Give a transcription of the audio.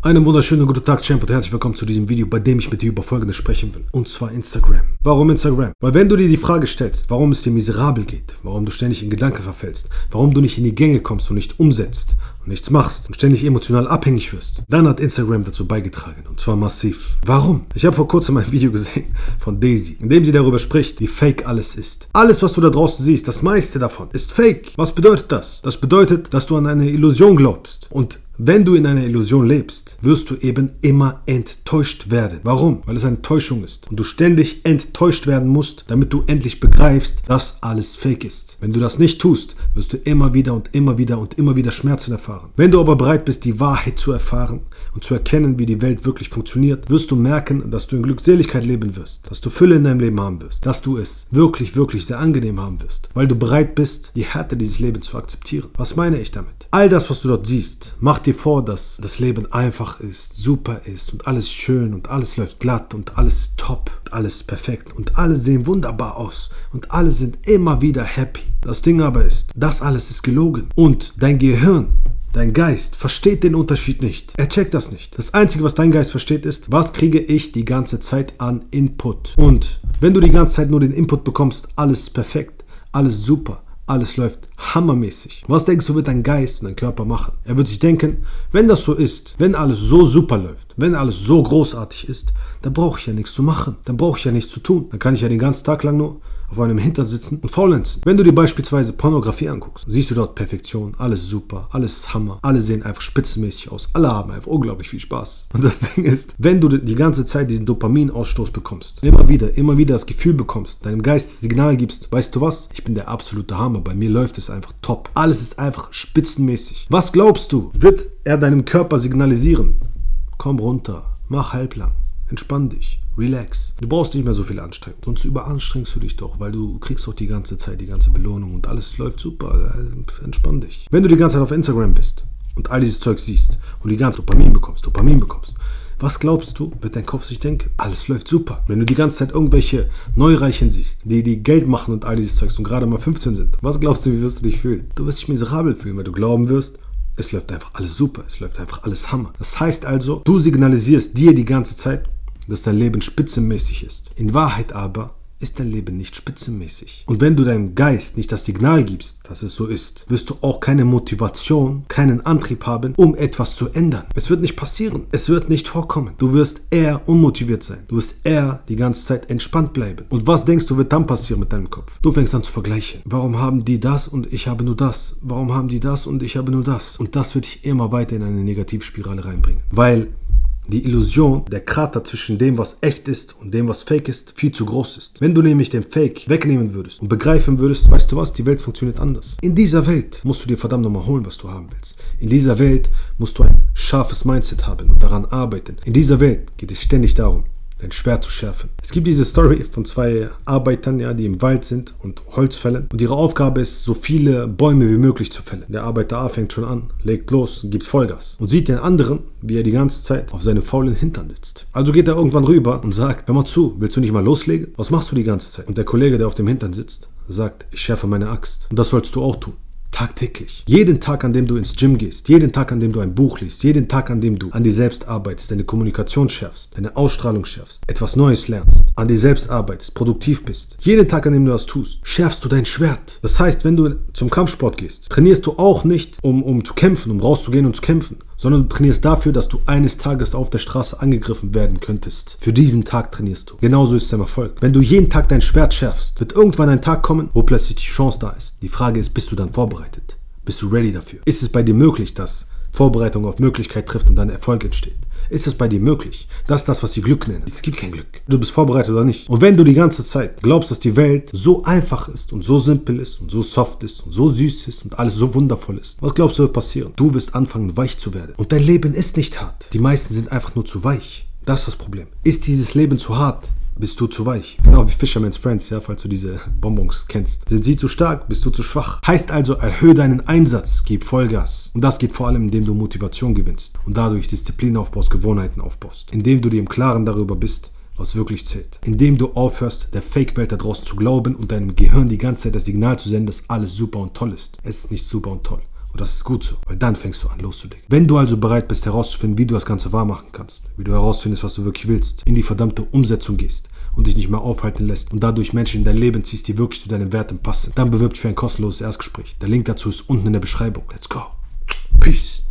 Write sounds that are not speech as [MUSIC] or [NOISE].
Einen wunderschönen guten Tag, Champ, und herzlich willkommen zu diesem Video, bei dem ich mit dir über Folgendes sprechen will. Und zwar Instagram. Warum Instagram? Weil wenn du dir die Frage stellst, warum es dir miserabel geht, warum du ständig in Gedanken verfällst, warum du nicht in die Gänge kommst und nicht umsetzt und nichts machst und ständig emotional abhängig wirst, dann hat Instagram dazu beigetragen. Und zwar massiv. Warum? Ich habe vor kurzem ein [LAUGHS] Video gesehen von Daisy, in dem sie darüber spricht, wie fake alles ist. Alles, was du da draußen siehst, das meiste davon, ist fake. Was bedeutet das? Das bedeutet, dass du an eine Illusion glaubst. Und wenn du in einer Illusion lebst, wirst du eben immer enttäuscht werden. Warum? Weil es eine Täuschung ist. Und du ständig enttäuscht werden musst, damit du endlich begreifst, dass alles fake ist. Wenn du das nicht tust, wirst du immer wieder und immer wieder und immer wieder Schmerzen erfahren. Wenn du aber bereit bist, die Wahrheit zu erfahren und zu erkennen, wie die Welt wirklich funktioniert, wirst du merken, dass du in Glückseligkeit leben wirst, dass du Fülle in deinem Leben haben wirst, dass du es wirklich, wirklich sehr angenehm haben wirst, weil du bereit bist, die Härte dieses Lebens zu akzeptieren. Was meine ich damit? All das, was du dort siehst, macht dir vor, dass das Leben einfach ist, super ist und alles schön und alles läuft glatt und alles top, und alles perfekt und alle sehen wunderbar aus und alle sind immer wieder happy. Das Ding aber ist, das alles ist gelogen und dein Gehirn Dein Geist versteht den Unterschied nicht. Er checkt das nicht. Das Einzige, was dein Geist versteht, ist, was kriege ich die ganze Zeit an Input. Und wenn du die ganze Zeit nur den Input bekommst, alles perfekt, alles super, alles läuft hammermäßig. Was denkst du, wird dein Geist und dein Körper machen? Er wird sich denken, wenn das so ist, wenn alles so super läuft, wenn alles so großartig ist, dann brauche ich ja nichts zu machen. Dann brauche ich ja nichts zu tun. Dann kann ich ja den ganzen Tag lang nur auf einem Hintern sitzen und faulenzen. Wenn du dir beispielsweise Pornografie anguckst, siehst du dort Perfektion, alles super, alles Hammer, alle sehen einfach spitzenmäßig aus, alle haben einfach unglaublich viel Spaß. Und das [LAUGHS] Ding ist, wenn du die ganze Zeit diesen Dopaminausstoß bekommst, immer wieder, immer wieder das Gefühl bekommst, deinem Geist das Signal gibst, weißt du was, ich bin der absolute Hammer, bei mir läuft es einfach top. Alles ist einfach spitzenmäßig. Was glaubst du, wird er deinem Körper signalisieren? Komm runter, mach halblang. Entspann dich, relax. Du brauchst nicht mehr so viel Anstrengung. Sonst überanstrengst du dich doch, weil du kriegst doch die ganze Zeit die ganze Belohnung und alles läuft super. Äh, entspann dich. Wenn du die ganze Zeit auf Instagram bist und all dieses Zeug siehst und die ganze Dopamin bekommst, Dopamin bekommst, was glaubst du, wird dein Kopf sich denken? Alles läuft super. Wenn du die ganze Zeit irgendwelche Neureichen siehst, die, die Geld machen und all dieses Zeugs und gerade mal 15 sind, was glaubst du, wie wirst du dich fühlen? Du wirst dich miserabel fühlen, weil du glauben wirst, es läuft einfach alles super, es läuft einfach alles Hammer. Das heißt also, du signalisierst dir die ganze Zeit, dass dein Leben spitzenmäßig ist. In Wahrheit aber ist dein Leben nicht spitzenmäßig. Und wenn du deinem Geist nicht das Signal gibst, dass es so ist, wirst du auch keine Motivation, keinen Antrieb haben, um etwas zu ändern. Es wird nicht passieren. Es wird nicht vorkommen. Du wirst eher unmotiviert sein. Du wirst eher die ganze Zeit entspannt bleiben. Und was denkst du, wird dann passieren mit deinem Kopf? Du fängst an zu vergleichen. Warum haben die das und ich habe nur das? Warum haben die das und ich habe nur das? Und das wird dich immer weiter in eine Negativspirale reinbringen. Weil die Illusion, der Krater zwischen dem, was echt ist und dem, was fake ist, viel zu groß ist. Wenn du nämlich den Fake wegnehmen würdest und begreifen würdest, weißt du was, die Welt funktioniert anders. In dieser Welt musst du dir verdammt nochmal holen, was du haben willst. In dieser Welt musst du ein scharfes Mindset haben und daran arbeiten. In dieser Welt geht es ständig darum, dein Schwert zu schärfen. Es gibt diese Story von zwei Arbeitern, ja, die im Wald sind und Holz fällen. Und ihre Aufgabe ist, so viele Bäume wie möglich zu fällen. Der Arbeiter A fängt schon an, legt los, gibt Vollgas und sieht den anderen, wie er die ganze Zeit auf seinem faulen Hintern sitzt. Also geht er irgendwann rüber und sagt, hör mal zu, willst du nicht mal loslegen? Was machst du die ganze Zeit? Und der Kollege, der auf dem Hintern sitzt, sagt, ich schärfe meine Axt. Und das sollst du auch tun. Tagtäglich. Jeden Tag, an dem du ins Gym gehst, jeden Tag, an dem du ein Buch liest, jeden Tag, an dem du an dir selbst arbeitest, deine Kommunikation schärfst, deine Ausstrahlung schärfst, etwas Neues lernst, an dir selbst arbeitest, produktiv bist. Jeden Tag, an dem du das tust, schärfst du dein Schwert. Das heißt, wenn du zum Kampfsport gehst, trainierst du auch nicht, um, um zu kämpfen, um rauszugehen und zu kämpfen, sondern du trainierst dafür, dass du eines Tages auf der Straße angegriffen werden könntest. Für diesen Tag trainierst du. Genauso ist es im Erfolg. Wenn du jeden Tag dein Schwert schärfst, wird irgendwann ein Tag kommen, wo plötzlich die Chance da ist. Die Frage ist, bist du dann vorbereitet? Bist du ready dafür? Ist es bei dir möglich, dass Vorbereitung auf Möglichkeit trifft und dann Erfolg entsteht? Ist es bei dir möglich? Das ist das, was sie Glück nennen. Es gibt kein Glück. Du bist vorbereitet oder nicht. Und wenn du die ganze Zeit glaubst, dass die Welt so einfach ist und so simpel ist und so soft ist und so süß ist und alles so wundervoll ist, was glaubst du wird passieren? Du wirst anfangen, weich zu werden. Und dein Leben ist nicht hart. Die meisten sind einfach nur zu weich. Das ist das Problem. Ist dieses Leben zu hart? Bist du zu weich. Genau wie Fisherman's Friends, ja, falls du diese Bonbons kennst. Sind sie zu stark, bist du zu schwach. Heißt also, erhöhe deinen Einsatz, gib Vollgas. Und das geht vor allem, indem du Motivation gewinnst und dadurch Disziplin aufbaust, Gewohnheiten aufbaust. Indem du dir im Klaren darüber bist, was wirklich zählt. Indem du aufhörst, der Fake-Welt da draußen zu glauben und deinem Gehirn die ganze Zeit das Signal zu senden, dass alles super und toll ist. Es ist nicht super und toll. Und das ist gut so, weil dann fängst du an loszulegen. Wenn du also bereit bist herauszufinden, wie du das Ganze wahr machen kannst, wie du herausfindest, was du wirklich willst, in die verdammte Umsetzung gehst und dich nicht mehr aufhalten lässt und dadurch Menschen in dein Leben ziehst, die wirklich zu deinen Werten passen, dann bewirb dich für ein kostenloses Erstgespräch. Der Link dazu ist unten in der Beschreibung. Let's go. Peace.